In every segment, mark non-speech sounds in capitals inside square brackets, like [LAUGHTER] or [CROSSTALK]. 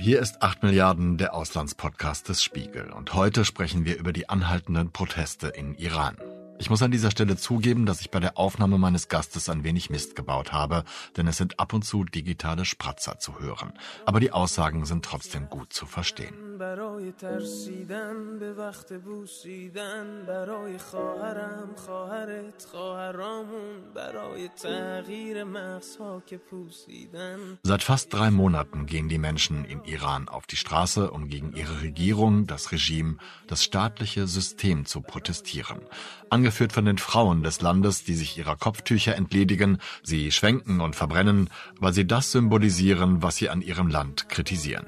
Hier ist 8 Milliarden der Auslandspodcast des Spiegel und heute sprechen wir über die anhaltenden Proteste in Iran. Ich muss an dieser Stelle zugeben, dass ich bei der Aufnahme meines Gastes ein wenig Mist gebaut habe, denn es sind ab und zu digitale Spratzer zu hören. Aber die Aussagen sind trotzdem gut zu verstehen. Seit fast drei Monaten gehen die Menschen in Iran auf die Straße, um gegen ihre Regierung, das Regime, das staatliche System zu protestieren. Ange angeführt von den Frauen des Landes, die sich ihrer Kopftücher entledigen, sie schwenken und verbrennen, weil sie das symbolisieren, was sie an ihrem Land kritisieren.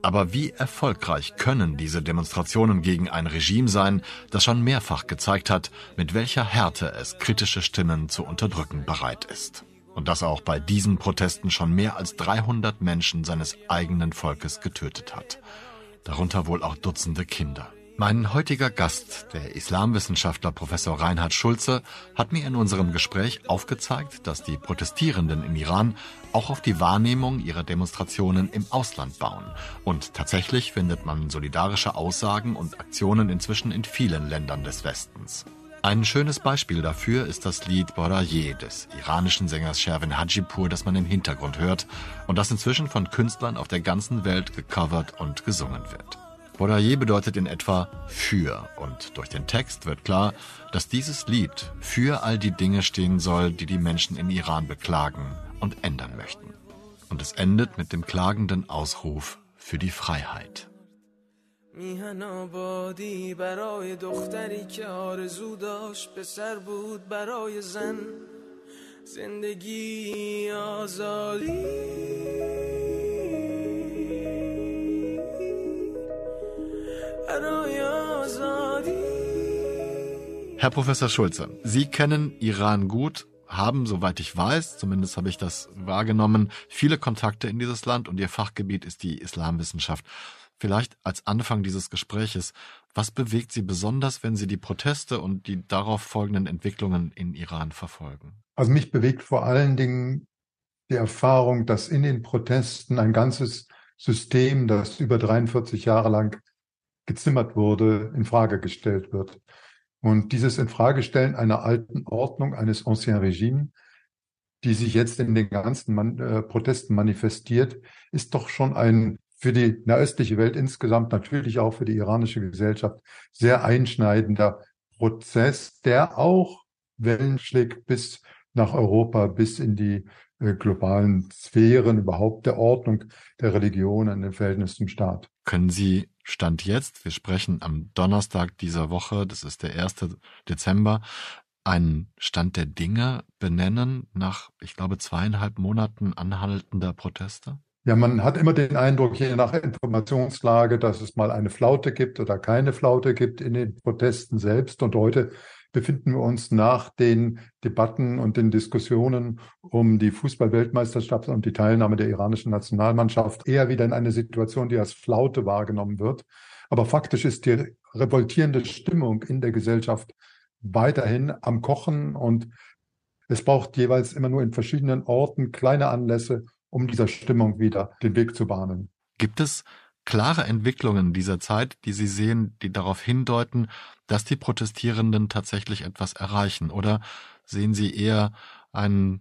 Aber wie erfolgreich können diese Demonstrationen gegen ein Regime sein, das schon mehrfach gezeigt hat, mit welcher Härte es kritische Stimmen zu unterdrücken bereit ist? Und dass auch bei diesen Protesten schon mehr als 300 Menschen seines eigenen Volkes getötet hat. Darunter wohl auch Dutzende Kinder. Mein heutiger Gast, der Islamwissenschaftler Professor Reinhard Schulze, hat mir in unserem Gespräch aufgezeigt, dass die Protestierenden im Iran auch auf die Wahrnehmung ihrer Demonstrationen im Ausland bauen. Und tatsächlich findet man solidarische Aussagen und Aktionen inzwischen in vielen Ländern des Westens. Ein schönes Beispiel dafür ist das Lied Boraye des iranischen Sängers Shervin Hajipur, das man im Hintergrund hört und das inzwischen von Künstlern auf der ganzen Welt gecovert und gesungen wird. Podayer bedeutet in etwa für und durch den Text wird klar, dass dieses Lied für all die Dinge stehen soll, die die Menschen in Iran beklagen und ändern möchten. Und es endet mit dem klagenden Ausruf für die Freiheit. میهن آبادی برای دختری که آرزو داشت پسر بود برای زن زندگی آزادی Herr Professor Schulze, Sie kennen Iran gut, haben, soweit ich weiß, zumindest habe ich das wahrgenommen, viele Kontakte in dieses Land und Ihr Fachgebiet ist die Islamwissenschaft. Vielleicht als Anfang dieses Gespräches, was bewegt Sie besonders, wenn Sie die Proteste und die darauf folgenden Entwicklungen in Iran verfolgen? Also mich bewegt vor allen Dingen die Erfahrung, dass in den Protesten ein ganzes System, das über 43 Jahre lang gezimmert wurde, in Frage gestellt wird. Und dieses Infragestellen einer alten Ordnung, eines Ancien Regime, die sich jetzt in den ganzen Man äh, Protesten manifestiert, ist doch schon ein für die nahöstliche Welt insgesamt, natürlich auch für die iranische Gesellschaft, sehr einschneidender Prozess, der auch Wellen schlägt bis nach Europa, bis in die äh, globalen Sphären, überhaupt der Ordnung der Religionen im Verhältnis zum Staat. Können Sie Stand jetzt, wir sprechen am Donnerstag dieser Woche, das ist der 1. Dezember, einen Stand der Dinge benennen nach, ich glaube, zweieinhalb Monaten anhaltender Proteste? Ja, man hat immer den Eindruck, je nach Informationslage, dass es mal eine Flaute gibt oder keine Flaute gibt in den Protesten selbst. Und heute befinden wir uns nach den Debatten und den Diskussionen um die Fußballweltmeisterschaft und die Teilnahme der iranischen Nationalmannschaft eher wieder in eine Situation, die als Flaute wahrgenommen wird. Aber faktisch ist die revoltierende Stimmung in der Gesellschaft weiterhin am Kochen und es braucht jeweils immer nur in verschiedenen Orten kleine Anlässe, um dieser Stimmung wieder den Weg zu bahnen. Gibt es klare Entwicklungen dieser Zeit, die Sie sehen, die darauf hindeuten, dass die Protestierenden tatsächlich etwas erreichen? Oder sehen Sie eher einen,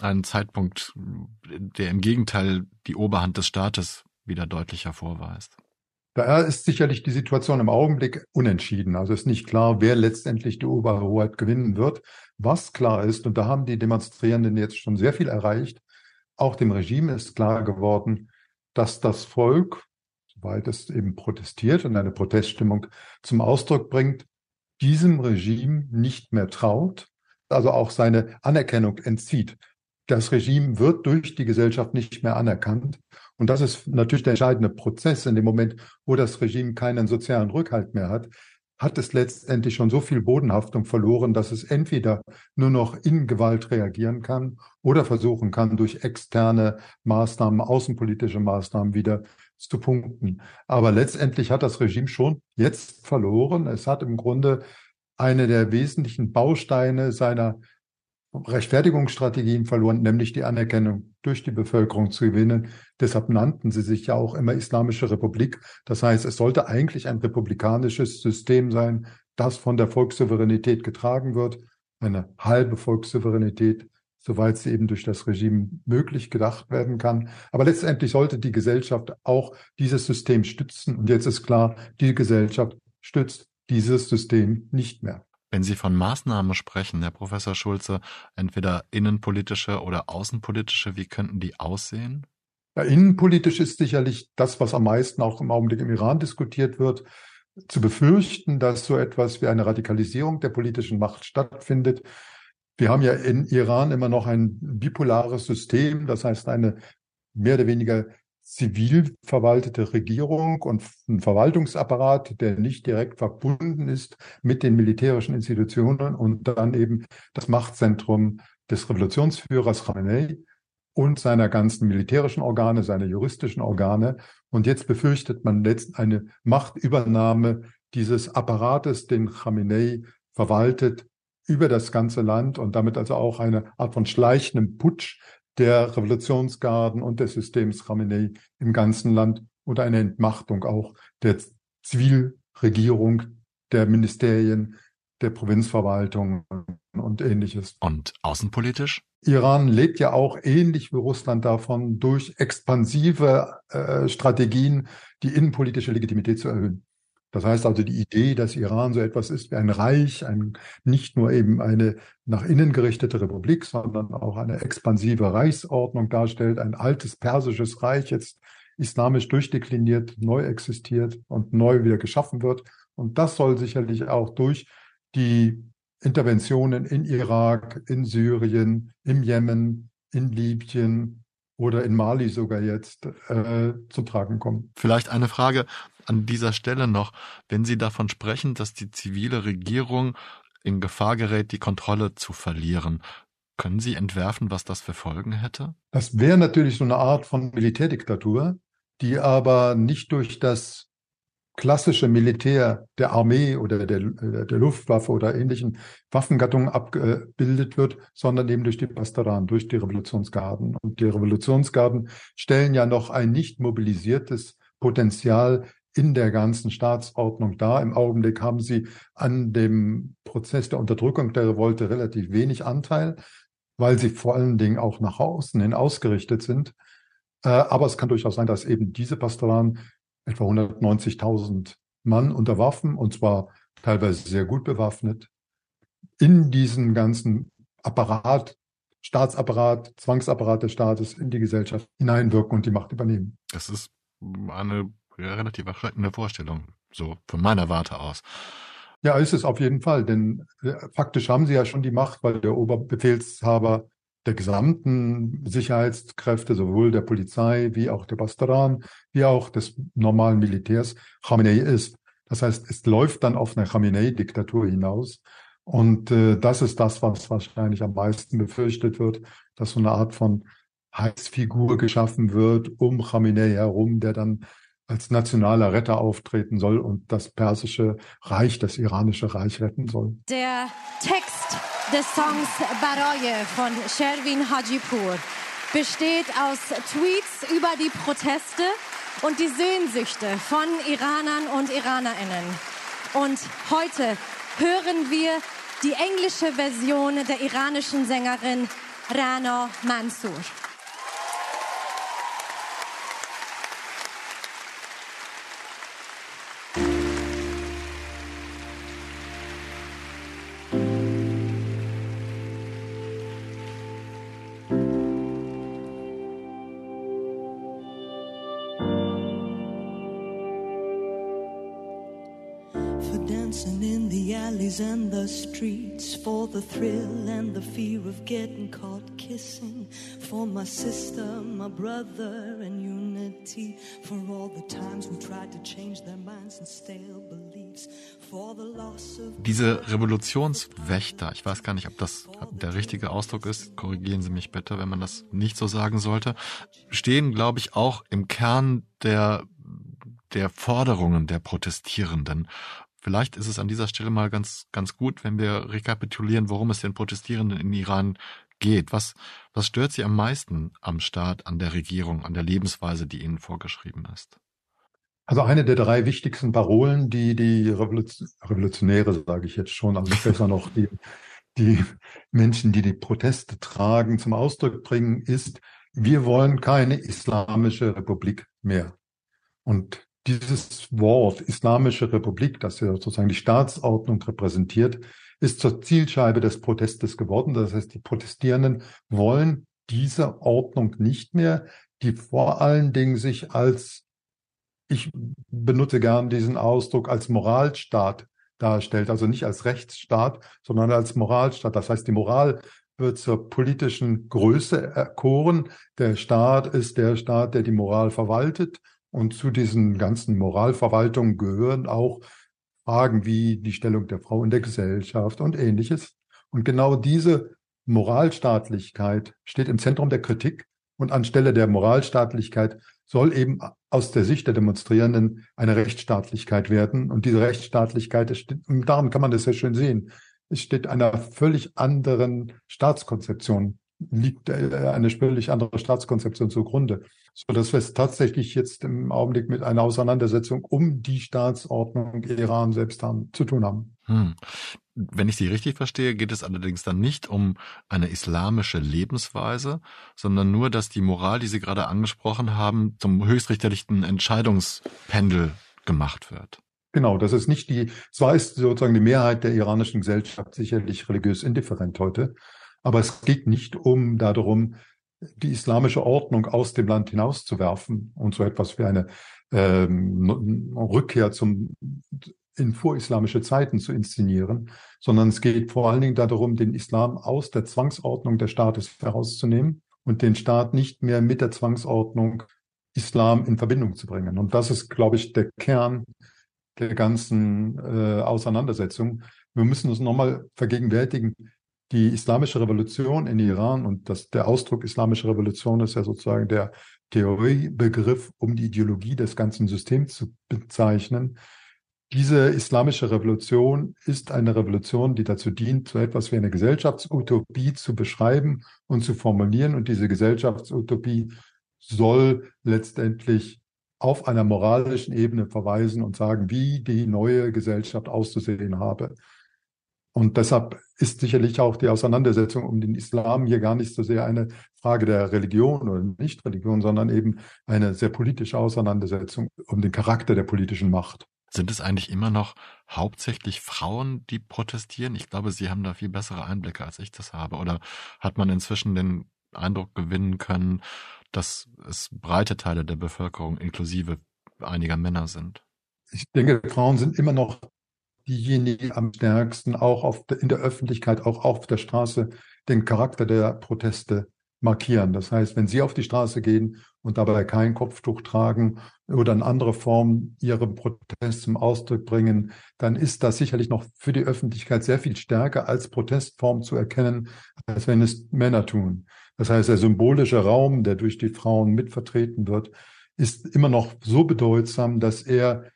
einen Zeitpunkt, der im Gegenteil die Oberhand des Staates wieder deutlicher vorweist? Da ist sicherlich die Situation im Augenblick unentschieden. Also ist nicht klar, wer letztendlich die Oberhoheit gewinnen wird. Was klar ist, und da haben die Demonstrierenden jetzt schon sehr viel erreicht, auch dem Regime ist klar geworden, dass das Volk soweit es eben protestiert und eine Proteststimmung zum Ausdruck bringt, diesem Regime nicht mehr traut, also auch seine Anerkennung entzieht. Das Regime wird durch die Gesellschaft nicht mehr anerkannt. Und das ist natürlich der entscheidende Prozess. In dem Moment, wo das Regime keinen sozialen Rückhalt mehr hat, hat es letztendlich schon so viel Bodenhaftung verloren, dass es entweder nur noch in Gewalt reagieren kann oder versuchen kann, durch externe Maßnahmen, außenpolitische Maßnahmen wieder zu punkten. Aber letztendlich hat das Regime schon jetzt verloren. Es hat im Grunde eine der wesentlichen Bausteine seiner Rechtfertigungsstrategien verloren, nämlich die Anerkennung durch die Bevölkerung zu gewinnen. Deshalb nannten sie sich ja auch immer Islamische Republik. Das heißt, es sollte eigentlich ein republikanisches System sein, das von der Volkssouveränität getragen wird, eine halbe Volkssouveränität, soweit sie eben durch das Regime möglich gedacht werden kann. Aber letztendlich sollte die Gesellschaft auch dieses System stützen. Und jetzt ist klar, die Gesellschaft stützt dieses System nicht mehr. Wenn Sie von Maßnahmen sprechen, Herr Professor Schulze, entweder innenpolitische oder außenpolitische, wie könnten die aussehen? Ja, innenpolitisch ist sicherlich das, was am meisten auch im Augenblick im Iran diskutiert wird, zu befürchten, dass so etwas wie eine Radikalisierung der politischen Macht stattfindet. Wir haben ja in Iran immer noch ein bipolares System, das heißt eine mehr oder weniger zivil verwaltete Regierung und ein Verwaltungsapparat, der nicht direkt verbunden ist mit den militärischen Institutionen und dann eben das Machtzentrum des Revolutionsführers Khamenei und seiner ganzen militärischen Organe, seiner juristischen Organe. Und jetzt befürchtet man letzt eine Machtübernahme dieses Apparates, den Khamenei verwaltet, über das ganze Land und damit also auch eine Art von schleichendem Putsch der Revolutionsgarden und des Systems Khamenei im ganzen Land oder eine Entmachtung auch der Zivilregierung, der Ministerien, der Provinzverwaltung und ähnliches. Und außenpolitisch? Iran lebt ja auch ähnlich wie Russland davon, durch expansive äh, Strategien die innenpolitische Legitimität zu erhöhen. Das heißt also, die Idee, dass Iran so etwas ist wie ein Reich, ein, nicht nur eben eine nach innen gerichtete Republik, sondern auch eine expansive Reichsordnung darstellt, ein altes persisches Reich jetzt islamisch durchdekliniert, neu existiert und neu wieder geschaffen wird. Und das soll sicherlich auch durch die Interventionen in Irak, in Syrien, im Jemen, in Libyen oder in Mali sogar jetzt äh, zum Tragen kommen. Vielleicht eine Frage an dieser Stelle noch, wenn Sie davon sprechen, dass die zivile Regierung in Gefahr gerät, die Kontrolle zu verlieren. Können Sie entwerfen, was das für Folgen hätte? Das wäre natürlich so eine Art von Militärdiktatur, die aber nicht durch das klassische Militär der Armee oder der, der Luftwaffe oder ähnlichen Waffengattungen abgebildet wird, sondern eben durch die Pastoran, durch die Revolutionsgarden. Und die Revolutionsgarden stellen ja noch ein nicht mobilisiertes Potenzial in der ganzen Staatsordnung dar. Im Augenblick haben sie an dem Prozess der Unterdrückung der Revolte relativ wenig Anteil, weil sie vor allen Dingen auch nach außen hin ausgerichtet sind. Äh, aber es kann durchaus sein, dass eben diese Pastoran etwa 190.000 Mann unter Waffen, und zwar teilweise sehr gut bewaffnet, in diesen ganzen Apparat, Staatsapparat, Zwangsapparat des Staates in die Gesellschaft hineinwirken und die Macht übernehmen. Das ist eine relativ erschreckende Vorstellung, so von meiner Warte aus. Ja, ist es auf jeden Fall, denn äh, faktisch haben sie ja schon die Macht, weil der Oberbefehlshaber der gesamten Sicherheitskräfte, sowohl der Polizei wie auch der Bastaran, wie auch des normalen Militärs, Khamenei ist. Das heißt, es läuft dann auf eine Khamenei-Diktatur hinaus. Und äh, das ist das, was wahrscheinlich am meisten befürchtet wird, dass so eine Art von Heilsfigur geschaffen wird um Khamenei herum, der dann als nationaler Retter auftreten soll und das persische Reich, das iranische Reich retten soll. Der Text des Songs Baraye von Sherwin Hajipur besteht aus Tweets über die Proteste und die Sehnsüchte von Iranern und Iranerinnen. Und heute hören wir die englische Version der iranischen Sängerin Rana Mansour. Alleys and the streets for the thrill and the fear of getting caught kissing for my sister, my brother, and unity for all the times we tried to change their minds and stale beliefs. Diese Revolutionswächter, ich weiß gar nicht, ob das der richtige Ausdruck ist, korrigieren Sie mich bitte, wenn man das nicht so sagen sollte, stehen, glaube ich, auch im Kern der, der Forderungen der Protestierenden Vielleicht ist es an dieser Stelle mal ganz, ganz gut, wenn wir rekapitulieren, worum es den Protestierenden in Iran geht. Was, was stört Sie am meisten am Staat, an der Regierung, an der Lebensweise, die Ihnen vorgeschrieben ist? Also eine der drei wichtigsten Parolen, die die Revolutionäre, sage ich jetzt schon, also besser [LAUGHS] noch die, die Menschen, die die Proteste tragen, zum Ausdruck bringen, ist, wir wollen keine islamische Republik mehr. Und dieses Wort Islamische Republik, das ja sozusagen die Staatsordnung repräsentiert, ist zur Zielscheibe des Protestes geworden. Das heißt, die Protestierenden wollen diese Ordnung nicht mehr, die vor allen Dingen sich als, ich benutze gern diesen Ausdruck, als Moralstaat darstellt. Also nicht als Rechtsstaat, sondern als Moralstaat. Das heißt, die Moral wird zur politischen Größe erkoren. Der Staat ist der Staat, der die Moral verwaltet. Und zu diesen ganzen Moralverwaltungen gehören auch Fragen wie die Stellung der Frau in der Gesellschaft und ähnliches. Und genau diese Moralstaatlichkeit steht im Zentrum der Kritik und anstelle der Moralstaatlichkeit soll eben aus der Sicht der Demonstrierenden eine Rechtsstaatlichkeit werden. Und diese Rechtsstaatlichkeit, daran kann man das sehr schön sehen, es steht einer völlig anderen Staatskonzeption, liegt äh, eine völlig andere Staatskonzeption zugrunde so dass wir es tatsächlich jetzt im Augenblick mit einer Auseinandersetzung um die Staatsordnung Iran selbst haben, zu tun haben. Hm. Wenn ich Sie richtig verstehe, geht es allerdings dann nicht um eine islamische Lebensweise, sondern nur, dass die Moral, die Sie gerade angesprochen haben, zum höchstrichterlichen Entscheidungspendel gemacht wird. Genau, das ist nicht die, zwar ist sozusagen die Mehrheit der iranischen Gesellschaft sicherlich religiös indifferent heute, aber es geht nicht um darum, die islamische Ordnung aus dem Land hinauszuwerfen und so etwas wie eine ähm, Rückkehr zum in vorislamische Zeiten zu inszenieren, sondern es geht vor allen Dingen darum, den Islam aus der Zwangsordnung des Staates herauszunehmen und den Staat nicht mehr mit der Zwangsordnung Islam in Verbindung zu bringen. Und das ist, glaube ich, der Kern der ganzen äh, Auseinandersetzung. Wir müssen uns nochmal vergegenwärtigen, die islamische Revolution in Iran und das, der Ausdruck islamische Revolution ist ja sozusagen der Theoriebegriff, um die Ideologie des ganzen Systems zu bezeichnen. Diese islamische Revolution ist eine Revolution, die dazu dient, so etwas wie eine Gesellschaftsutopie zu beschreiben und zu formulieren. Und diese Gesellschaftsutopie soll letztendlich auf einer moralischen Ebene verweisen und sagen, wie die neue Gesellschaft auszusehen habe. Und deshalb ist sicherlich auch die Auseinandersetzung um den Islam hier gar nicht so sehr eine Frage der Religion oder Nichtreligion, sondern eben eine sehr politische Auseinandersetzung um den Charakter der politischen Macht. Sind es eigentlich immer noch hauptsächlich Frauen, die protestieren? Ich glaube, Sie haben da viel bessere Einblicke, als ich das habe. Oder hat man inzwischen den Eindruck gewinnen können, dass es breite Teile der Bevölkerung inklusive einiger Männer sind? Ich denke, Frauen sind immer noch diejenigen am stärksten auch auf, in der Öffentlichkeit, auch auf der Straße den Charakter der Proteste markieren. Das heißt, wenn Sie auf die Straße gehen und dabei kein Kopftuch tragen oder in andere Form Ihren Protest zum Ausdruck bringen, dann ist das sicherlich noch für die Öffentlichkeit sehr viel stärker als Protestform zu erkennen, als wenn es Männer tun. Das heißt, der symbolische Raum, der durch die Frauen mitvertreten wird, ist immer noch so bedeutsam, dass er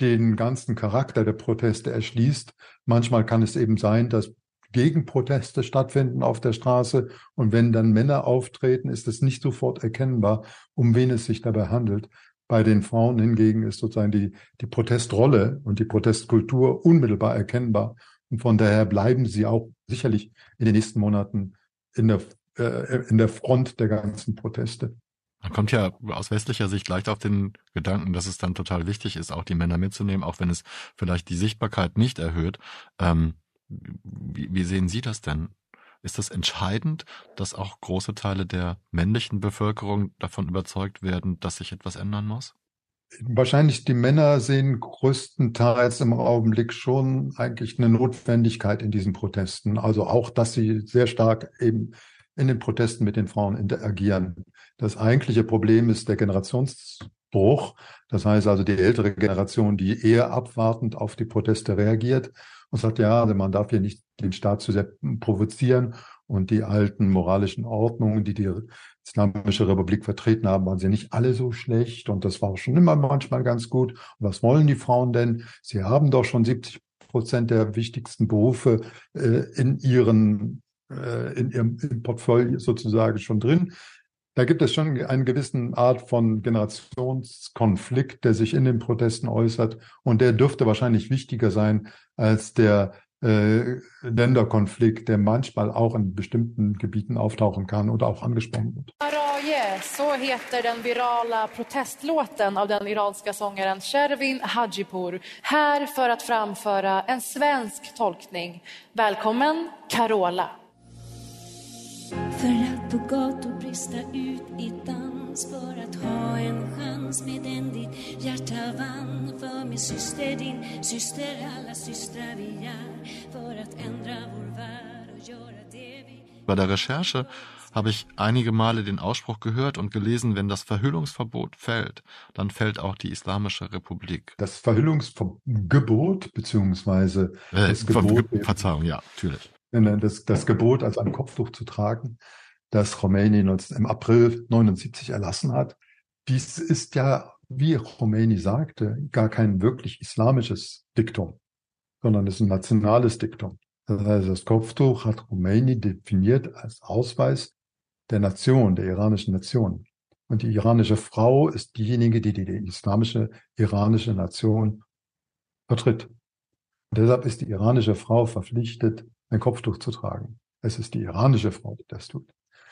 den ganzen Charakter der Proteste erschließt. Manchmal kann es eben sein, dass Gegenproteste stattfinden auf der Straße und wenn dann Männer auftreten, ist es nicht sofort erkennbar, um wen es sich dabei handelt. Bei den Frauen hingegen ist sozusagen die, die Protestrolle und die Protestkultur unmittelbar erkennbar. Und von daher bleiben sie auch sicherlich in den nächsten Monaten in der, äh, in der Front der ganzen Proteste. Man kommt ja aus westlicher Sicht leicht auf den Gedanken, dass es dann total wichtig ist, auch die Männer mitzunehmen, auch wenn es vielleicht die Sichtbarkeit nicht erhöht. Ähm, wie, wie sehen Sie das denn? Ist das entscheidend, dass auch große Teile der männlichen Bevölkerung davon überzeugt werden, dass sich etwas ändern muss? Wahrscheinlich die Männer sehen größtenteils im Augenblick schon eigentlich eine Notwendigkeit in diesen Protesten. Also auch, dass sie sehr stark eben in den Protesten mit den Frauen interagieren. Das eigentliche Problem ist der Generationsbruch. Das heißt also die ältere Generation, die eher abwartend auf die Proteste reagiert und sagt, ja, also man darf hier nicht den Staat zu sehr provozieren und die alten moralischen Ordnungen, die die Islamische Republik vertreten haben, waren sie nicht alle so schlecht und das war schon immer manchmal ganz gut. Und was wollen die Frauen denn? Sie haben doch schon 70 Prozent der wichtigsten Berufe äh, in ihren in ihrem Portfolio sozusagen schon drin. Da gibt es schon eine gewisse Art von Generationskonflikt, der sich in den Protesten äußert und der dürfte wahrscheinlich wichtiger sein als der äh, Länderkonflikt, der manchmal auch in bestimmten Gebieten auftauchen kann oder auch angesprochen wird. Araye, so heter den virala protestlåten av den iranska sångaren Shervin Hajipur, här för att framföra en svensk tolkning. Välkommen Carola. På gator brista ut i dans för att ha en chans med den ditt hjärta vann För min syster, din syster, alla systrar vi är För att ändra vår värld och göra det vi Bei der Recherche habe ich einige Male den Ausspruch gehört und gelesen, wenn das Verhüllungsverbot fällt, dann fällt auch die Islamische Republik. Das Verhüllungsgebot, beziehungsweise Äh, das Ver Gebot, Verzeihung, ja, natürlich. das, das Gebot als ein Kopftuch zu tragen, das Khomeini im April 79 erlassen hat. Dies ist ja, wie Khomeini sagte, gar kein wirklich islamisches Diktum, sondern es ist ein nationales Diktum. Das heißt, das Kopftuch hat Khomeini definiert als Ausweis der Nation, der iranischen Nation. Und die iranische Frau ist diejenige, die die, die islamische iranische Nation vertritt. Und deshalb ist die iranische Frau verpflichtet, ein Kopftuch zu tragen. Es ist die iranische Frau, die das tut.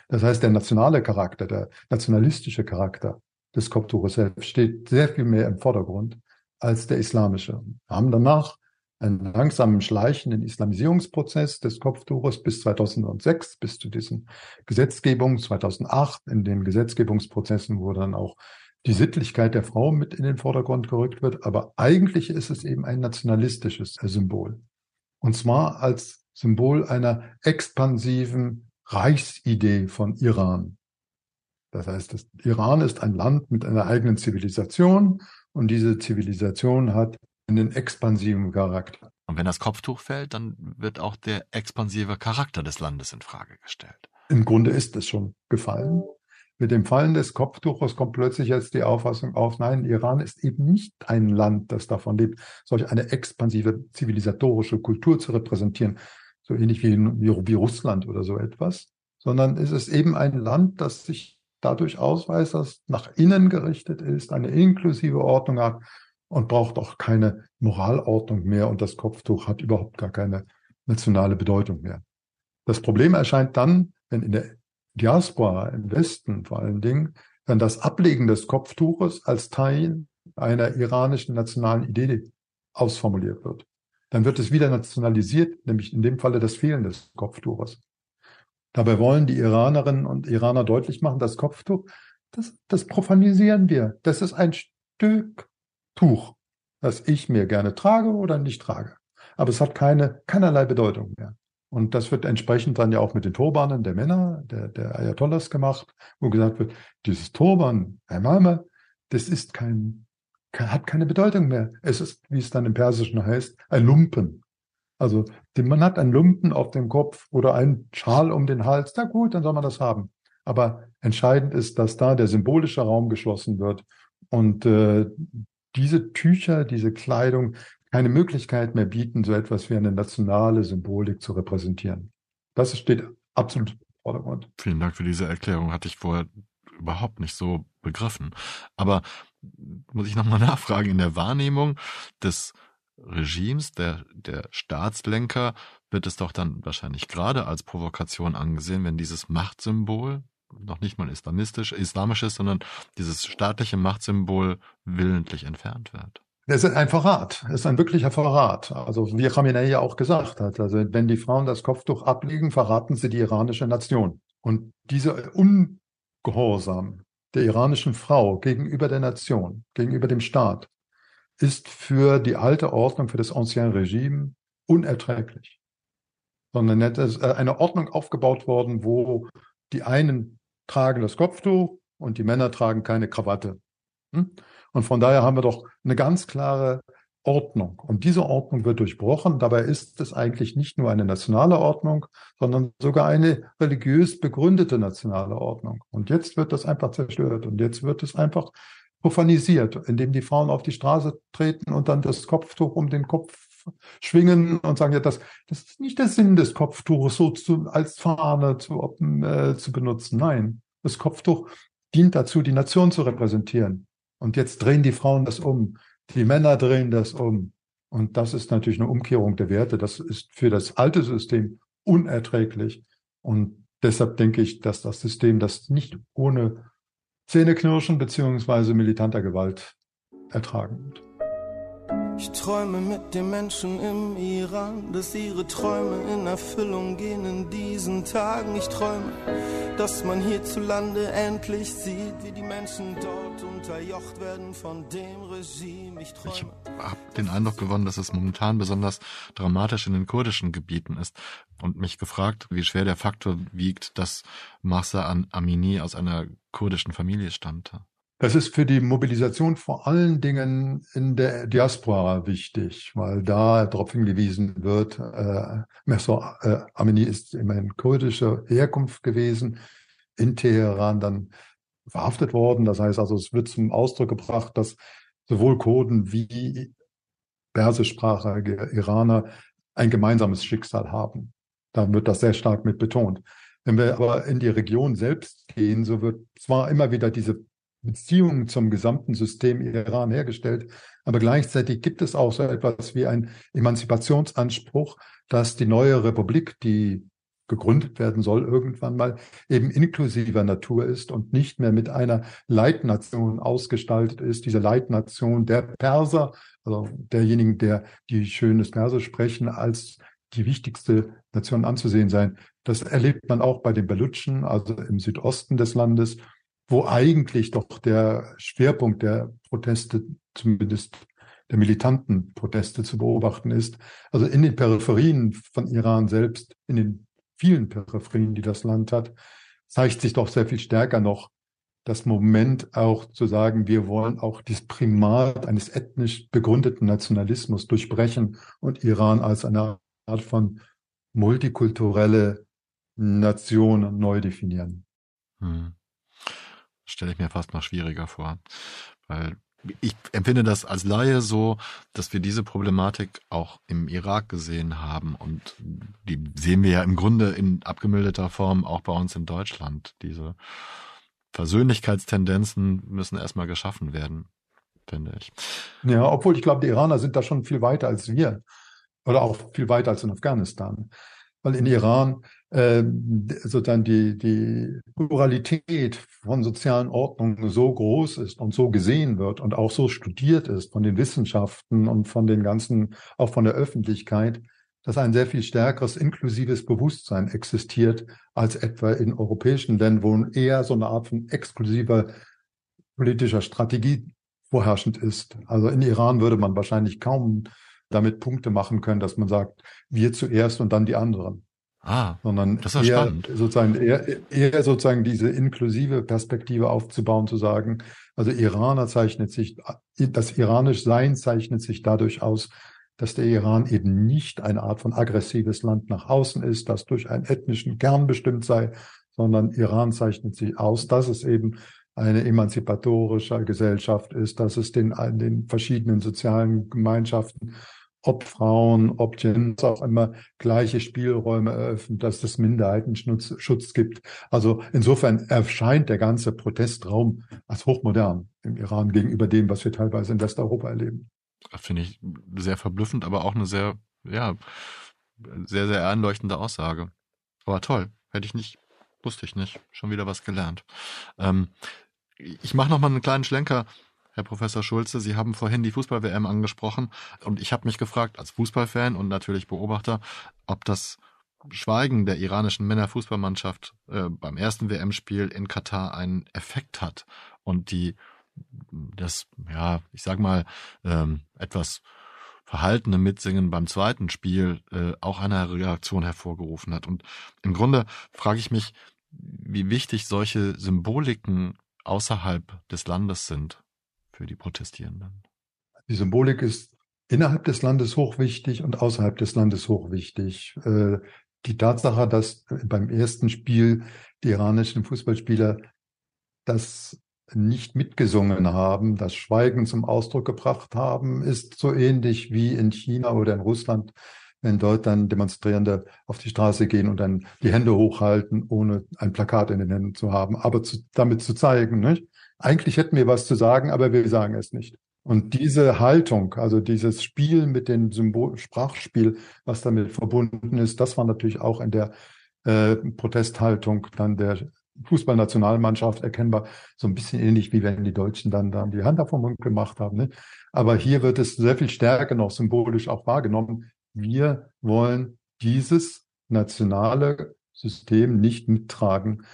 Das heißt, der nationale Charakter, der nationalistische Charakter des Kopftuches selbst steht sehr viel mehr im Vordergrund als der islamische. Wir haben danach einen langsamen schleichenden Islamisierungsprozess des Kopftuches bis 2006, bis zu diesen Gesetzgebungen 2008. In den Gesetzgebungsprozessen, wo dann auch die Sittlichkeit der Frau mit in den Vordergrund gerückt wird. Aber eigentlich ist es eben ein nationalistisches Symbol. Und zwar als Symbol einer expansiven Reichsidee von Iran. Das heißt, das Iran ist ein Land mit einer eigenen Zivilisation und diese Zivilisation hat einen expansiven Charakter. Und wenn das Kopftuch fällt, dann wird auch der expansive Charakter des Landes in Frage gestellt. Im Grunde ist es schon gefallen. Mit dem Fallen des Kopftuches kommt plötzlich jetzt die Auffassung auf, nein, Iran ist eben nicht ein Land, das davon lebt, solch eine expansive zivilisatorische Kultur zu repräsentieren, so ähnlich wie, wie, wie Russland oder so etwas, sondern es ist eben ein Land, das sich dadurch ausweist, dass nach innen gerichtet ist, eine inklusive Ordnung hat und braucht auch keine Moralordnung mehr und das Kopftuch hat überhaupt gar keine nationale Bedeutung mehr. Das Problem erscheint dann, wenn in der Diaspora im Westen vor allen Dingen dann das Ablegen des Kopftuches als Teil einer iranischen nationalen Idee ausformuliert wird. Dann wird es wieder nationalisiert, nämlich in dem Falle das Fehlen des Kopftuches. Dabei wollen die Iranerinnen und Iraner deutlich machen, das Kopftuch, das, das profanisieren wir. Das ist ein Stück Tuch, das ich mir gerne trage oder nicht trage. Aber es hat keine, keinerlei Bedeutung mehr. Und das wird entsprechend dann ja auch mit den Turbanen der Männer, der, der Ayatollahs gemacht, wo gesagt wird, dieses Turban, Herr Mame, das ist kein, hat keine Bedeutung mehr. Es ist, wie es dann im Persischen heißt, ein Lumpen. Also man hat einen Lumpen auf dem Kopf oder einen Schal um den Hals. Na gut, dann soll man das haben. Aber entscheidend ist, dass da der symbolische Raum geschlossen wird und äh, diese Tücher, diese Kleidung keine Möglichkeit mehr bieten, so etwas wie eine nationale Symbolik zu repräsentieren. Das steht absolut im Vordergrund. Vielen Dank für diese Erklärung. Hatte ich vorher überhaupt nicht so begriffen. Aber muss ich nochmal [LAUGHS] nachfragen, in der Wahrnehmung des Regimes, der, der Staatslenker, wird es doch dann wahrscheinlich gerade als Provokation angesehen, wenn dieses Machtsymbol noch nicht mal islamistisch, islamisch ist, sondern dieses staatliche Machtsymbol willentlich entfernt wird. Es ist ein Verrat, es ist ein wirklicher Verrat. Also wie Khamenei ja auch gesagt hat, also wenn die Frauen das Kopftuch ablegen, verraten sie die iranische Nation. Und dieser Ungehorsam der iranischen Frau gegenüber der Nation, gegenüber dem Staat, ist für die alte Ordnung, für das Ancien Regime unerträglich. Sondern ist äh, eine Ordnung aufgebaut worden, wo die einen tragen das Kopftuch und die Männer tragen keine Krawatte. Hm? Und von daher haben wir doch eine ganz klare Ordnung. Und diese Ordnung wird durchbrochen. Dabei ist es eigentlich nicht nur eine nationale Ordnung, sondern sogar eine religiös begründete nationale Ordnung. Und jetzt wird das einfach zerstört. Und jetzt wird es einfach profanisiert, indem die Frauen auf die Straße treten und dann das Kopftuch um den Kopf schwingen und sagen, ja, das, das ist nicht der Sinn des Kopftuches, so zu, als Fahne zu, äh, zu benutzen. Nein, das Kopftuch dient dazu, die Nation zu repräsentieren. Und jetzt drehen die Frauen das um. Die Männer drehen das um. Und das ist natürlich eine Umkehrung der Werte. Das ist für das alte System unerträglich. Und deshalb denke ich, dass das System das nicht ohne Zähneknirschen beziehungsweise militanter Gewalt ertragen wird. Ich träume mit den Menschen im Iran, dass ihre Träume in Erfüllung gehen in diesen Tagen. Ich träume, dass man hierzulande endlich sieht, wie die Menschen dort unterjocht werden von dem Regime. Ich, ich habe den Eindruck gewonnen, dass es momentan besonders dramatisch in den kurdischen Gebieten ist und mich gefragt, wie schwer der Faktor wiegt, dass Mahsa Amini aus einer kurdischen Familie stammte. Das ist für die Mobilisation vor allen Dingen in der Diaspora wichtig, weil da darauf hingewiesen wird, äh, Messer äh, Amini ist immerhin kurdischer Herkunft gewesen, in Teheran dann verhaftet worden. Das heißt also, es wird zum Ausdruck gebracht, dass sowohl Kurden wie persischsprachige Iraner ein gemeinsames Schicksal haben. Da wird das sehr stark mit betont. Wenn wir aber in die Region selbst gehen, so wird zwar immer wieder diese Beziehungen zum gesamten System Iran hergestellt. Aber gleichzeitig gibt es auch so etwas wie ein Emanzipationsanspruch, dass die neue Republik, die gegründet werden soll irgendwann mal, eben inklusiver Natur ist und nicht mehr mit einer Leitnation ausgestaltet ist. Diese Leitnation der Perser, also derjenigen, der die schönes Persisch sprechen, als die wichtigste Nation anzusehen sein. Das erlebt man auch bei den Belutschen, also im Südosten des Landes wo eigentlich doch der Schwerpunkt der Proteste, zumindest der militanten Proteste zu beobachten ist. Also in den Peripherien von Iran selbst, in den vielen Peripherien, die das Land hat, zeigt sich doch sehr viel stärker noch das Moment auch zu sagen, wir wollen auch das Primat eines ethnisch begründeten Nationalismus durchbrechen und Iran als eine Art von multikulturelle Nation neu definieren. Hm stelle ich mir fast noch schwieriger vor. Weil ich empfinde das als Laie so, dass wir diese Problematik auch im Irak gesehen haben und die sehen wir ja im Grunde in abgemilderter Form auch bei uns in Deutschland. Diese Versöhnlichkeitstendenzen müssen erstmal geschaffen werden, finde ich. Ja, obwohl ich glaube, die Iraner sind da schon viel weiter als wir oder auch viel weiter als in Afghanistan. Weil in Iran äh, sozusagen die, die Pluralität von sozialen Ordnungen so groß ist und so gesehen wird und auch so studiert ist von den Wissenschaften und von den ganzen, auch von der Öffentlichkeit, dass ein sehr viel stärkeres inklusives Bewusstsein existiert als etwa in europäischen Ländern, wo eher so eine Art von exklusiver politischer Strategie vorherrschend ist. Also in Iran würde man wahrscheinlich kaum damit Punkte machen können, dass man sagt, wir zuerst und dann die anderen. Ah, sondern das ist eher, spannend. sozusagen eher, eher sozusagen diese inklusive Perspektive aufzubauen, zu sagen, also Iraner zeichnet sich, das iranisch Sein zeichnet sich dadurch aus, dass der Iran eben nicht eine Art von aggressives Land nach außen ist, das durch einen ethnischen Kern bestimmt sei, sondern Iran zeichnet sich aus, dass es eben eine emanzipatorische Gesellschaft ist, dass es den, den verschiedenen sozialen Gemeinschaften ob Frauen, ob Gens auch immer gleiche Spielräume eröffnet, dass es Minderheitenschutz gibt. Also insofern erscheint der ganze Protestraum als hochmodern im Iran gegenüber dem, was wir teilweise in Westeuropa erleben. Finde ich sehr verblüffend, aber auch eine sehr, ja, sehr, sehr einleuchtende Aussage. Aber toll, hätte ich nicht, wusste ich nicht, schon wieder was gelernt. Ähm, ich mache noch mal einen kleinen Schlenker Herr Professor Schulze. Sie haben vorhin die Fußball-WM angesprochen und ich habe mich gefragt, als Fußballfan und natürlich Beobachter, ob das Schweigen der iranischen Männerfußballmannschaft äh, beim ersten WM-Spiel in Katar einen Effekt hat und die das, ja, ich sag mal, ähm, etwas verhaltene Mitsingen beim zweiten Spiel äh, auch eine Reaktion hervorgerufen hat. Und im Grunde frage ich mich, wie wichtig solche Symboliken außerhalb des Landes sind für die Protestierenden. Die Symbolik ist innerhalb des Landes hochwichtig und außerhalb des Landes hochwichtig. Äh, die Tatsache, dass beim ersten Spiel die iranischen Fußballspieler das nicht mitgesungen haben, das Schweigen zum Ausdruck gebracht haben, ist so ähnlich wie in China oder in Russland, wenn dort dann Demonstrierende auf die Straße gehen und dann die Hände hochhalten, ohne ein Plakat in den Händen zu haben, aber zu, damit zu zeigen, nicht? Eigentlich hätten wir was zu sagen, aber wir sagen es nicht. Und diese Haltung, also dieses Spiel mit dem Symbol Sprachspiel, was damit verbunden ist, das war natürlich auch in der äh, Protesthaltung dann der Fußballnationalmannschaft erkennbar, so ein bisschen ähnlich wie wenn die Deutschen dann, dann die Hand auf den Mund gemacht haben. Ne? Aber hier wird es sehr viel stärker noch symbolisch auch wahrgenommen. Wir wollen dieses nationale System nicht mittragen.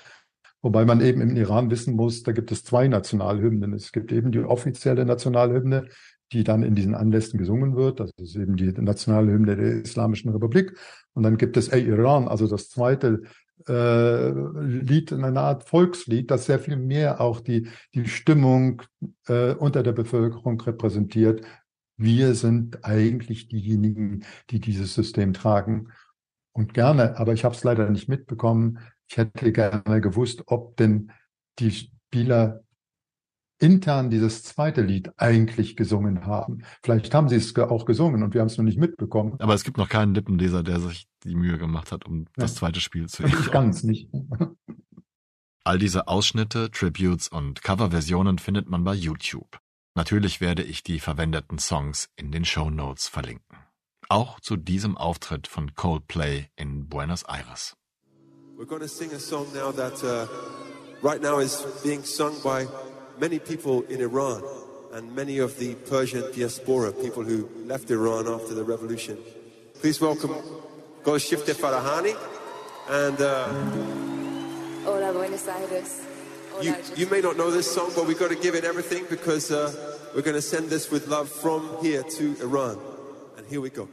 Wobei man eben im Iran wissen muss, da gibt es zwei Nationalhymnen. Es gibt eben die offizielle Nationalhymne, die dann in diesen Anlässen gesungen wird. Das ist eben die Nationalhymne der Islamischen Republik. Und dann gibt es Ey Iran, also das zweite äh, Lied, eine Art Volkslied, das sehr viel mehr auch die, die Stimmung äh, unter der Bevölkerung repräsentiert. Wir sind eigentlich diejenigen, die dieses System tragen. Und gerne, aber ich habe es leider nicht mitbekommen. Ich hätte gerne gewusst, ob denn die Spieler intern dieses zweite Lied eigentlich gesungen haben. Vielleicht haben sie es auch gesungen und wir haben es noch nicht mitbekommen. Aber es gibt noch keinen Lippenleser, der sich die Mühe gemacht hat, um ja. das zweite Spiel zu Nicht ganz nicht. All diese Ausschnitte, Tributes und Coverversionen findet man bei YouTube. Natürlich werde ich die verwendeten Songs in den Show Notes verlinken. Auch zu diesem Auftritt von Coldplay in Buenos Aires. We're going to sing a song now that uh, right now is being sung by many people in Iran and many of the Persian diaspora, people who left Iran after the revolution. Please welcome Golshifte Farahani and. Uh, Hola, Buenos Aires. You, you, may not know this song, but we've got to give it everything because uh, we're going to send this with love from here to Iran. And here we go.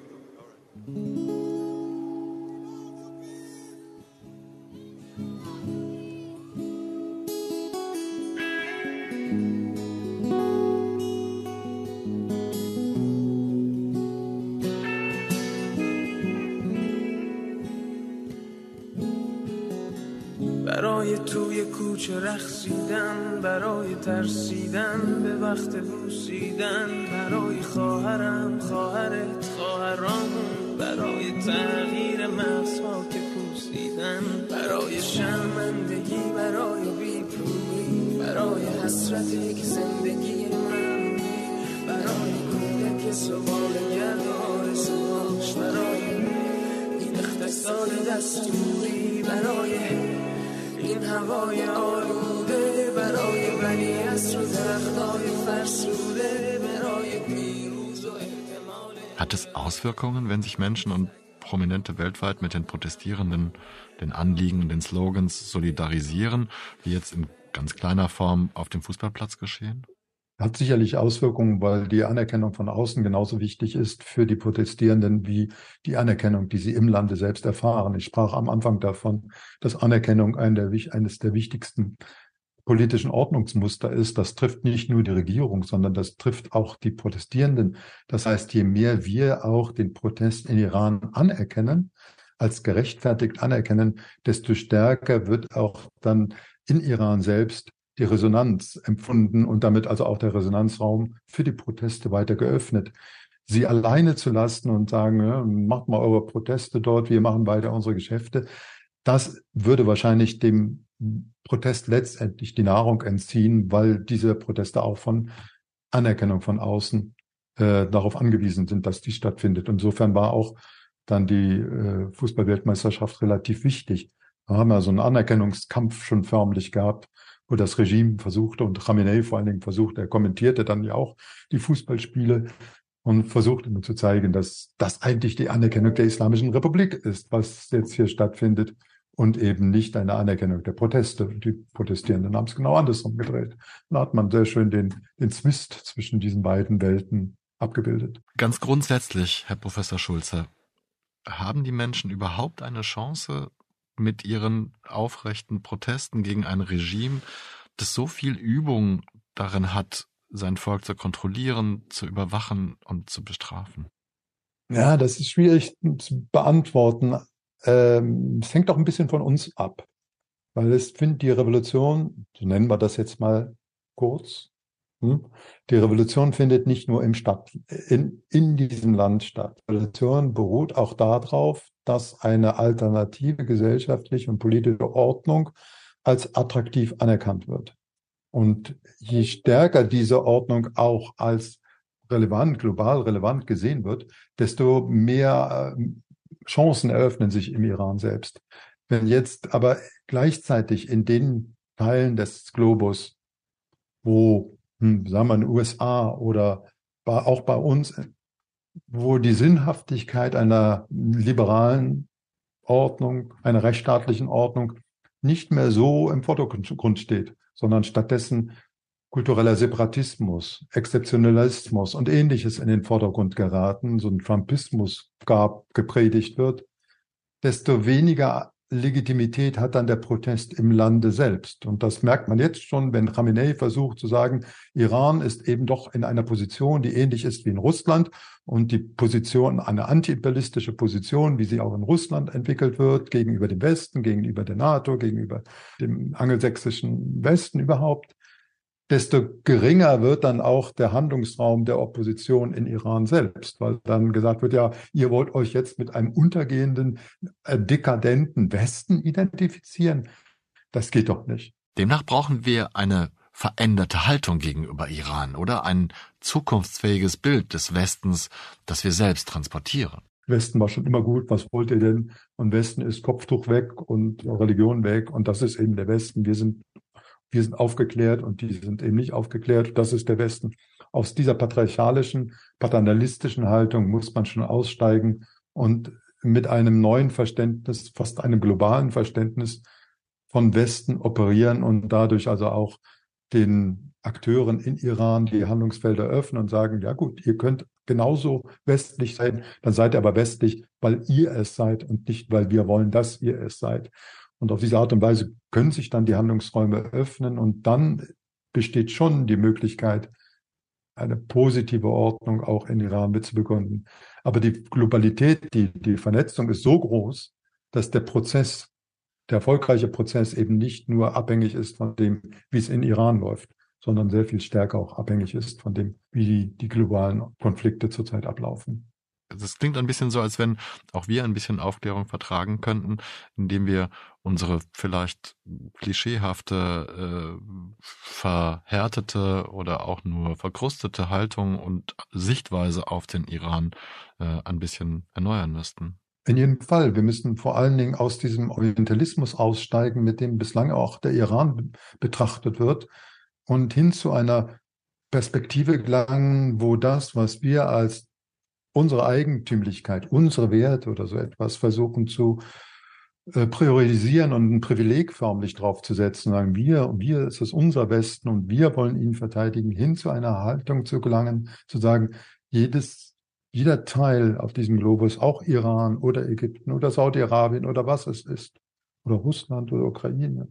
رخصیدن برای ترسیدن به وقت بوسیدن برای خواهرم خواهرت خواهرامون برای تغییر مغزها که پوسیدن برای شرمندگی برای بیپولی برای حسرتی که زندگی من برای کودک سوال گرد آرزوهاش برای این اقتصاد دستوری برای این هوای آلوده برای بنی اصر و درختای فرسوده برای پیروز و احتمال Hat es Auswirkungen, wenn sich Menschen und Prominente weltweit mit den Protestierenden, den Anliegen, den Slogans solidarisieren, wie jetzt in ganz kleiner Form auf dem Fußballplatz geschehen? Hat sicherlich Auswirkungen, weil die Anerkennung von außen genauso wichtig ist für die Protestierenden wie die Anerkennung, die sie im Lande selbst erfahren. Ich sprach am Anfang davon, dass Anerkennung ein der, eines der wichtigsten politischen Ordnungsmuster ist. Das trifft nicht nur die Regierung, sondern das trifft auch die Protestierenden. Das heißt, je mehr wir auch den Protest in Iran anerkennen, als gerechtfertigt anerkennen, desto stärker wird auch dann in Iran selbst die Resonanz empfunden und damit also auch der Resonanzraum für die Proteste weiter geöffnet. Sie alleine zu lassen und sagen, macht mal eure Proteste dort, wir machen weiter unsere Geschäfte, das würde wahrscheinlich dem Protest letztendlich die Nahrung entziehen, weil diese Proteste auch von Anerkennung von außen äh, darauf angewiesen sind, dass die stattfindet. Insofern war auch dann die äh, Fußballweltmeisterschaft relativ wichtig. Da haben wir so einen Anerkennungskampf schon förmlich gehabt wo das Regime versuchte und Khamenei vor allen Dingen versuchte, er kommentierte dann ja auch die Fußballspiele und versuchte nur zu zeigen, dass das eigentlich die Anerkennung der Islamischen Republik ist, was jetzt hier stattfindet und eben nicht eine Anerkennung der Proteste. Die Protestierenden haben es genau andersrum gedreht. Da hat man sehr schön den, den Zwist zwischen diesen beiden Welten abgebildet. Ganz grundsätzlich, Herr Professor Schulze, haben die Menschen überhaupt eine Chance, mit ihren aufrechten Protesten gegen ein Regime, das so viel Übung darin hat, sein Volk zu kontrollieren, zu überwachen und zu bestrafen? Ja, das ist schwierig zu beantworten. Ähm, es hängt auch ein bisschen von uns ab, weil es findet die Revolution, so nennen wir das jetzt mal kurz, hm? die Revolution findet nicht nur im Stadt, in, in diesem Land statt. Die Revolution beruht auch darauf, dass eine alternative gesellschaftliche und politische Ordnung als attraktiv anerkannt wird. Und je stärker diese Ordnung auch als relevant, global relevant gesehen wird, desto mehr äh, Chancen eröffnen sich im Iran selbst. Wenn jetzt aber gleichzeitig in den Teilen des Globus, wo, hm, sagen wir in den USA oder auch bei uns, wo die Sinnhaftigkeit einer liberalen Ordnung, einer rechtsstaatlichen Ordnung nicht mehr so im Vordergrund steht, sondern stattdessen kultureller Separatismus, Exzeptionalismus und ähnliches in den Vordergrund geraten, so ein Trumpismus gab, gepredigt wird, desto weniger Legitimität hat dann der Protest im Lande selbst. Und das merkt man jetzt schon, wenn Khamenei versucht zu sagen, Iran ist eben doch in einer Position, die ähnlich ist wie in Russland und die Position, eine antiimperialistische Position, wie sie auch in Russland entwickelt wird, gegenüber dem Westen, gegenüber der NATO, gegenüber dem angelsächsischen Westen überhaupt desto geringer wird dann auch der Handlungsraum der Opposition in Iran selbst, weil dann gesagt wird, ja, ihr wollt euch jetzt mit einem untergehenden, äh, dekadenten Westen identifizieren. Das geht doch nicht. Demnach brauchen wir eine veränderte Haltung gegenüber Iran oder ein zukunftsfähiges Bild des Westens, das wir selbst transportieren. Westen war schon immer gut, was wollt ihr denn? Und Westen ist Kopftuch weg und Religion weg und das ist eben der Westen. Wir sind wir sind aufgeklärt und die sind eben nicht aufgeklärt. Das ist der Westen. Aus dieser patriarchalischen, paternalistischen Haltung muss man schon aussteigen und mit einem neuen Verständnis, fast einem globalen Verständnis von Westen operieren und dadurch also auch den Akteuren in Iran die Handlungsfelder öffnen und sagen, ja gut, ihr könnt genauso westlich sein, dann seid ihr aber westlich, weil ihr es seid und nicht, weil wir wollen, dass ihr es seid. Und auf diese Art und Weise können sich dann die Handlungsräume öffnen und dann besteht schon die Möglichkeit, eine positive Ordnung auch in Iran mitzubegründen. Aber die Globalität, die, die Vernetzung ist so groß, dass der Prozess, der erfolgreiche Prozess eben nicht nur abhängig ist von dem, wie es in Iran läuft, sondern sehr viel stärker auch abhängig ist von dem, wie die, die globalen Konflikte zurzeit ablaufen. Das klingt ein bisschen so, als wenn auch wir ein bisschen Aufklärung vertragen könnten, indem wir unsere vielleicht klischeehafte, äh, verhärtete oder auch nur verkrustete Haltung und Sichtweise auf den Iran äh, ein bisschen erneuern müssten. In jedem Fall. Wir müssen vor allen Dingen aus diesem Orientalismus aussteigen, mit dem bislang auch der Iran betrachtet wird und hin zu einer Perspektive gelangen, wo das, was wir als unsere Eigentümlichkeit, unsere Werte oder so etwas versuchen zu äh, priorisieren und ein Privileg förmlich draufzusetzen, sagen wir, wir ist es unser Westen und wir wollen ihn verteidigen, hin zu einer Haltung zu gelangen, zu sagen, jedes, jeder Teil auf diesem Globus, auch Iran oder Ägypten oder Saudi-Arabien oder was es ist, oder Russland oder Ukraine,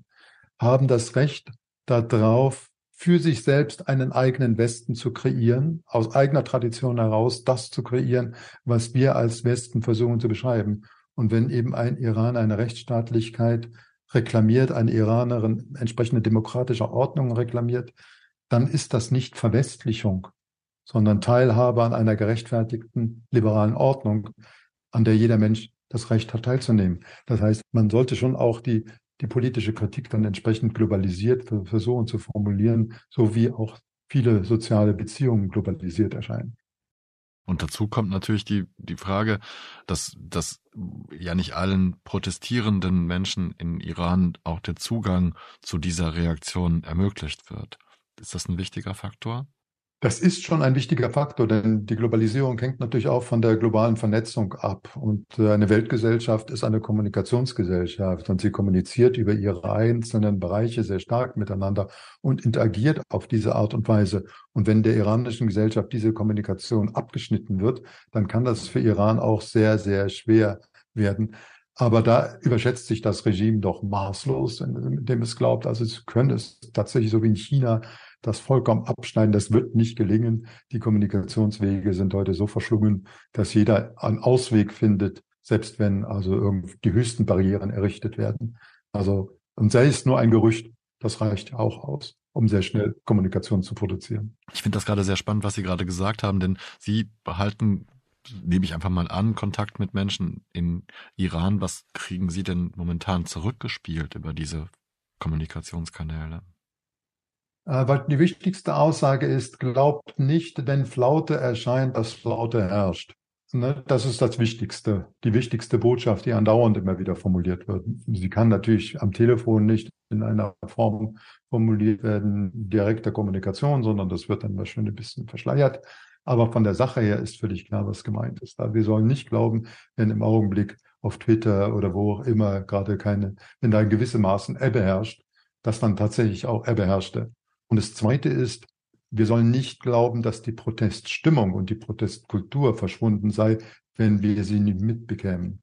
haben das Recht darauf, für sich selbst einen eigenen Westen zu kreieren, aus eigener Tradition heraus das zu kreieren, was wir als Westen versuchen zu beschreiben. Und wenn eben ein Iran eine Rechtsstaatlichkeit reklamiert, eine Iranerin entsprechende demokratische Ordnung reklamiert, dann ist das nicht Verwestlichung, sondern Teilhabe an einer gerechtfertigten liberalen Ordnung, an der jeder Mensch das Recht hat teilzunehmen. Das heißt, man sollte schon auch die die politische Kritik dann entsprechend globalisiert versuchen zu formulieren, so wie auch viele soziale Beziehungen globalisiert erscheinen. Und dazu kommt natürlich die, die Frage, dass, dass ja nicht allen protestierenden Menschen in Iran auch der Zugang zu dieser Reaktion ermöglicht wird. Ist das ein wichtiger Faktor? Das ist schon ein wichtiger Faktor, denn die Globalisierung hängt natürlich auch von der globalen Vernetzung ab. Und äh, eine Weltgesellschaft ist eine Kommunikationsgesellschaft und sie kommuniziert über ihre einzelnen Bereiche sehr stark miteinander und interagiert auf diese Art und Weise. Und wenn der iranischen Gesellschaft diese Kommunikation abgeschnitten wird, dann kann das für Iran auch sehr, sehr schwer werden. Aber da überschätzt sich das Regime doch maßlos, indem es glaubt, also es können es tatsächlich so wie in China das vollkommen abschneiden. Das wird nicht gelingen. Die Kommunikationswege sind heute so verschlungen, dass jeder einen Ausweg findet, selbst wenn also die höchsten Barrieren errichtet werden. Also, und sei es nur ein Gerücht, das reicht auch aus, um sehr schnell Kommunikation zu produzieren. Ich finde das gerade sehr spannend, was Sie gerade gesagt haben, denn Sie behalten nehme ich einfach mal an, Kontakt mit Menschen in Iran. Was kriegen Sie denn momentan zurückgespielt über diese Kommunikationskanäle? Äh, weil die wichtigste Aussage ist, glaubt nicht, wenn Flaute erscheint, dass Flaute herrscht. Ne, das ist das Wichtigste, die wichtigste Botschaft, die andauernd immer wieder formuliert wird. Sie kann natürlich am Telefon nicht in einer Form formuliert werden, direkter Kommunikation, sondern das wird dann schön ein bisschen verschleiert. Aber von der Sache her ist völlig klar, was gemeint ist. Wir sollen nicht glauben, wenn im Augenblick auf Twitter oder wo auch immer gerade keine, wenn da ein gewisse Maßen Ebbe herrscht, dass dann tatsächlich auch Ebbe herrschte. Und das Zweite ist, wir sollen nicht glauben, dass die Proteststimmung und die Protestkultur verschwunden sei, wenn wir sie nicht mitbekämen.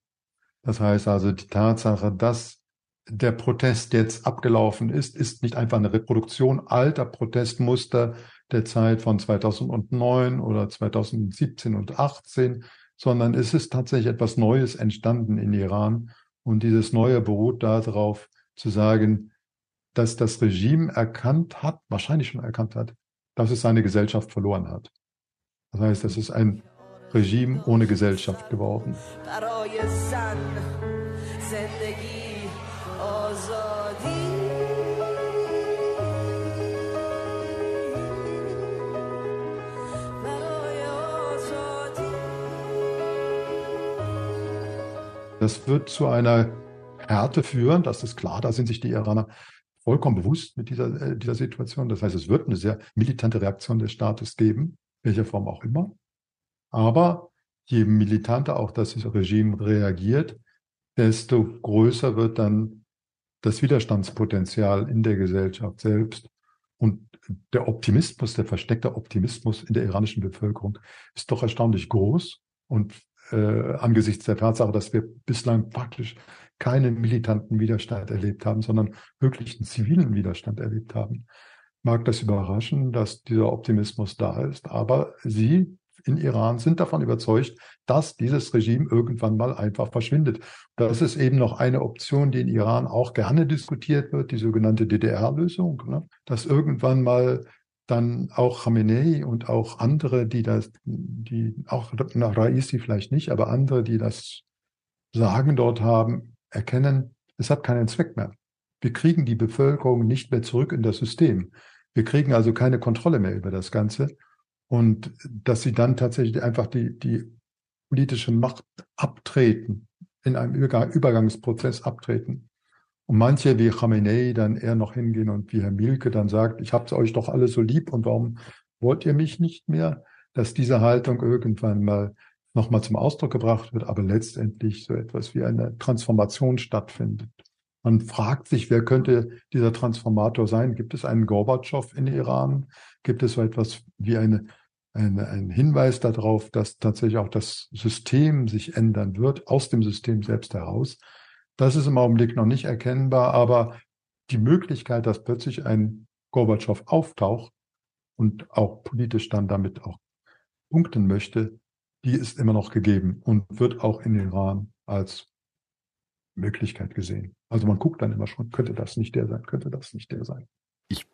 Das heißt also, die Tatsache, dass der Protest jetzt abgelaufen ist, ist nicht einfach eine Reproduktion alter Protestmuster, der Zeit von 2009 oder 2017 und 18, sondern es ist tatsächlich etwas Neues entstanden in Iran. Und dieses Neue beruht darauf, zu sagen, dass das Regime erkannt hat, wahrscheinlich schon erkannt hat, dass es seine Gesellschaft verloren hat. Das heißt, es ist ein Regime ohne Gesellschaft geworden. Das wird zu einer Härte führen, das ist klar, da sind sich die Iraner vollkommen bewusst mit dieser, äh, dieser Situation. Das heißt, es wird eine sehr militante Reaktion des Staates geben, welcher Form auch immer. Aber je militanter auch das Regime reagiert, desto größer wird dann das Widerstandspotenzial in der Gesellschaft selbst. Und der Optimismus, der versteckte Optimismus in der iranischen Bevölkerung ist doch erstaunlich groß. Und äh, angesichts der Tatsache, dass wir bislang praktisch keinen militanten Widerstand erlebt haben, sondern wirklich einen zivilen Widerstand erlebt haben, mag das überraschen, dass dieser Optimismus da ist. Aber sie in Iran sind davon überzeugt, dass dieses Regime irgendwann mal einfach verschwindet. Das ist eben noch eine Option, die in Iran auch gerne diskutiert wird, die sogenannte DDR-Lösung, ne? dass irgendwann mal dann auch Khamenei und auch andere, die das, die auch nach Raisi vielleicht nicht, aber andere, die das Sagen dort haben, erkennen, es hat keinen Zweck mehr. Wir kriegen die Bevölkerung nicht mehr zurück in das System. Wir kriegen also keine Kontrolle mehr über das Ganze. Und dass sie dann tatsächlich einfach die, die politische Macht abtreten, in einem Übergangsprozess abtreten. Und manche wie Khamenei dann eher noch hingehen und wie Herr Mielke dann sagt, ich hab's euch doch alle so lieb und warum wollt ihr mich nicht mehr? Dass diese Haltung irgendwann mal nochmal zum Ausdruck gebracht wird, aber letztendlich so etwas wie eine Transformation stattfindet. Man fragt sich, wer könnte dieser Transformator sein? Gibt es einen Gorbatschow in Iran? Gibt es so etwas wie eine, eine, einen Hinweis darauf, dass tatsächlich auch das System sich ändern wird, aus dem System selbst heraus? Das ist im Augenblick noch nicht erkennbar, aber die Möglichkeit, dass plötzlich ein Gorbatschow auftaucht und auch politisch dann damit auch punkten möchte, die ist immer noch gegeben und wird auch in Iran als Möglichkeit gesehen. Also man guckt dann immer schon, könnte das nicht der sein, könnte das nicht der sein. Ich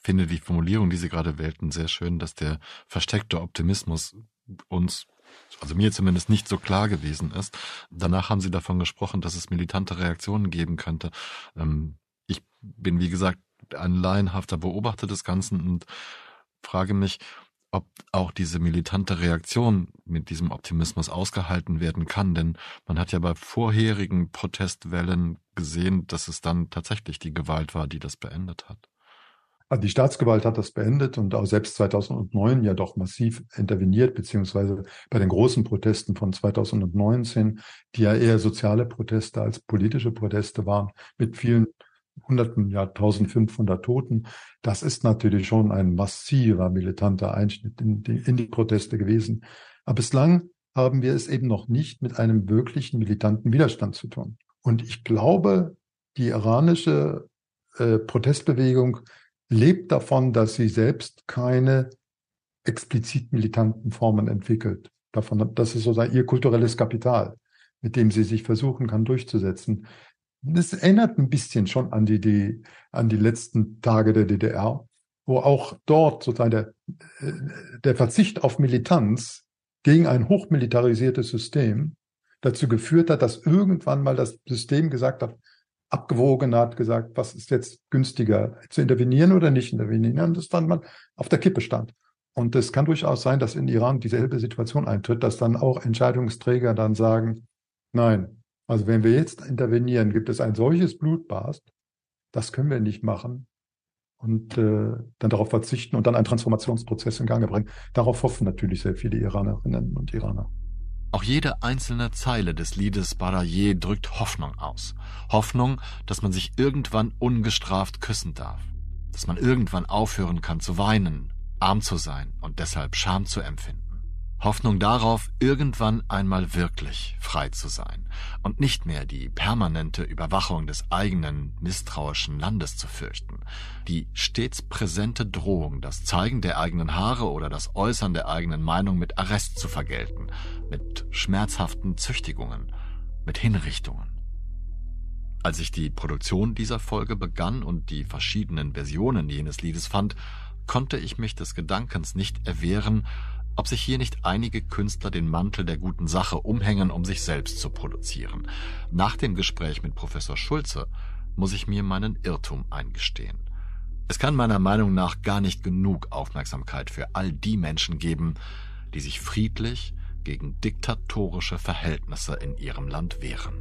finde die Formulierung, die Sie gerade wählten, sehr schön, dass der versteckte Optimismus uns also mir zumindest nicht so klar gewesen ist. Danach haben Sie davon gesprochen, dass es militante Reaktionen geben könnte. Ähm, ich bin, wie gesagt, ein laienhafter Beobachter des Ganzen und frage mich, ob auch diese militante Reaktion mit diesem Optimismus ausgehalten werden kann. Denn man hat ja bei vorherigen Protestwellen gesehen, dass es dann tatsächlich die Gewalt war, die das beendet hat. Also die Staatsgewalt hat das beendet und auch selbst 2009 ja doch massiv interveniert, beziehungsweise bei den großen Protesten von 2019, die ja eher soziale Proteste als politische Proteste waren, mit vielen Hunderten, ja 1500 Toten. Das ist natürlich schon ein massiver militanter Einschnitt in die, in die Proteste gewesen. Aber bislang haben wir es eben noch nicht mit einem wirklichen militanten Widerstand zu tun. Und ich glaube, die iranische äh, Protestbewegung lebt davon, dass sie selbst keine explizit militanten Formen entwickelt. Davon, das ist sozusagen ihr kulturelles Kapital, mit dem sie sich versuchen kann durchzusetzen. Das erinnert ein bisschen schon an die, die, an die letzten Tage der DDR, wo auch dort sozusagen der, äh, der Verzicht auf Militanz gegen ein hochmilitarisiertes System dazu geführt hat, dass irgendwann mal das System gesagt hat, abgewogen hat, gesagt, was ist jetzt günstiger, zu intervenieren oder nicht intervenieren, und das dann mal auf der Kippe stand. Und es kann durchaus sein, dass in Iran dieselbe Situation eintritt, dass dann auch Entscheidungsträger dann sagen, nein, also wenn wir jetzt intervenieren, gibt es ein solches Blutbad, das können wir nicht machen und äh, dann darauf verzichten und dann einen Transformationsprozess in Gang bringen. Darauf hoffen natürlich sehr viele Iranerinnen und Iraner. Auch jede einzelne Zeile des Liedes Baraye drückt Hoffnung aus. Hoffnung, dass man sich irgendwann ungestraft küssen darf. Dass man irgendwann aufhören kann zu weinen, arm zu sein und deshalb Scham zu empfinden. Hoffnung darauf, irgendwann einmal wirklich frei zu sein und nicht mehr die permanente Überwachung des eigenen misstrauischen Landes zu fürchten, die stets präsente Drohung, das Zeigen der eigenen Haare oder das Äußern der eigenen Meinung mit Arrest zu vergelten, mit schmerzhaften Züchtigungen, mit Hinrichtungen. Als ich die Produktion dieser Folge begann und die verschiedenen Versionen jenes Liedes fand, konnte ich mich des Gedankens nicht erwehren, ob sich hier nicht einige Künstler den Mantel der guten Sache umhängen, um sich selbst zu produzieren. Nach dem Gespräch mit Professor Schulze muss ich mir meinen Irrtum eingestehen. Es kann meiner Meinung nach gar nicht genug Aufmerksamkeit für all die Menschen geben, die sich friedlich gegen diktatorische Verhältnisse in ihrem Land wehren.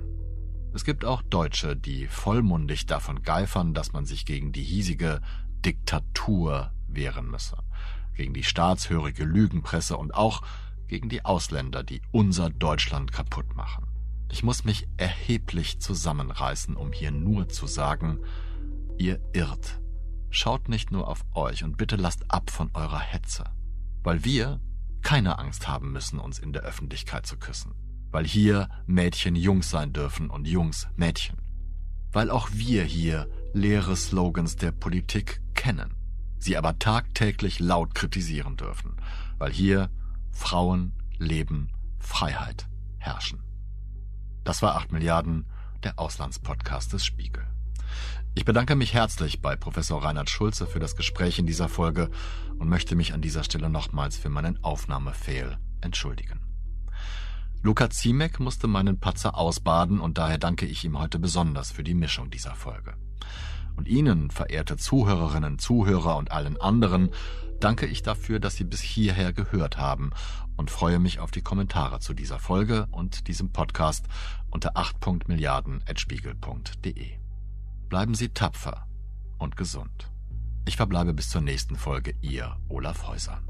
Es gibt auch Deutsche, die vollmundig davon geifern, dass man sich gegen die hiesige Diktatur wehren müsse, gegen die staatshörige Lügenpresse und auch gegen die Ausländer, die unser Deutschland kaputt machen. Ich muss mich erheblich zusammenreißen, um hier nur zu sagen, ihr irrt. Schaut nicht nur auf euch und bitte lasst ab von eurer Hetze, weil wir keine Angst haben müssen, uns in der Öffentlichkeit zu küssen, weil hier Mädchen Jungs sein dürfen und Jungs Mädchen, weil auch wir hier leere Slogans der Politik kennen sie aber tagtäglich laut kritisieren dürfen, weil hier Frauen, Leben, Freiheit herrschen. Das war 8 Milliarden, der Auslandspodcast des Spiegel. Ich bedanke mich herzlich bei Professor Reinhard Schulze für das Gespräch in dieser Folge und möchte mich an dieser Stelle nochmals für meinen Aufnahmefehl entschuldigen. Luca Ziemek musste meinen Patzer ausbaden und daher danke ich ihm heute besonders für die Mischung dieser Folge. Und Ihnen, verehrte Zuhörerinnen, Zuhörer und allen anderen, danke ich dafür, dass Sie bis hierher gehört haben und freue mich auf die Kommentare zu dieser Folge und diesem Podcast unter 8.milliarden.spiegel.de. Bleiben Sie tapfer und gesund. Ich verbleibe bis zur nächsten Folge, Ihr Olaf Häuser.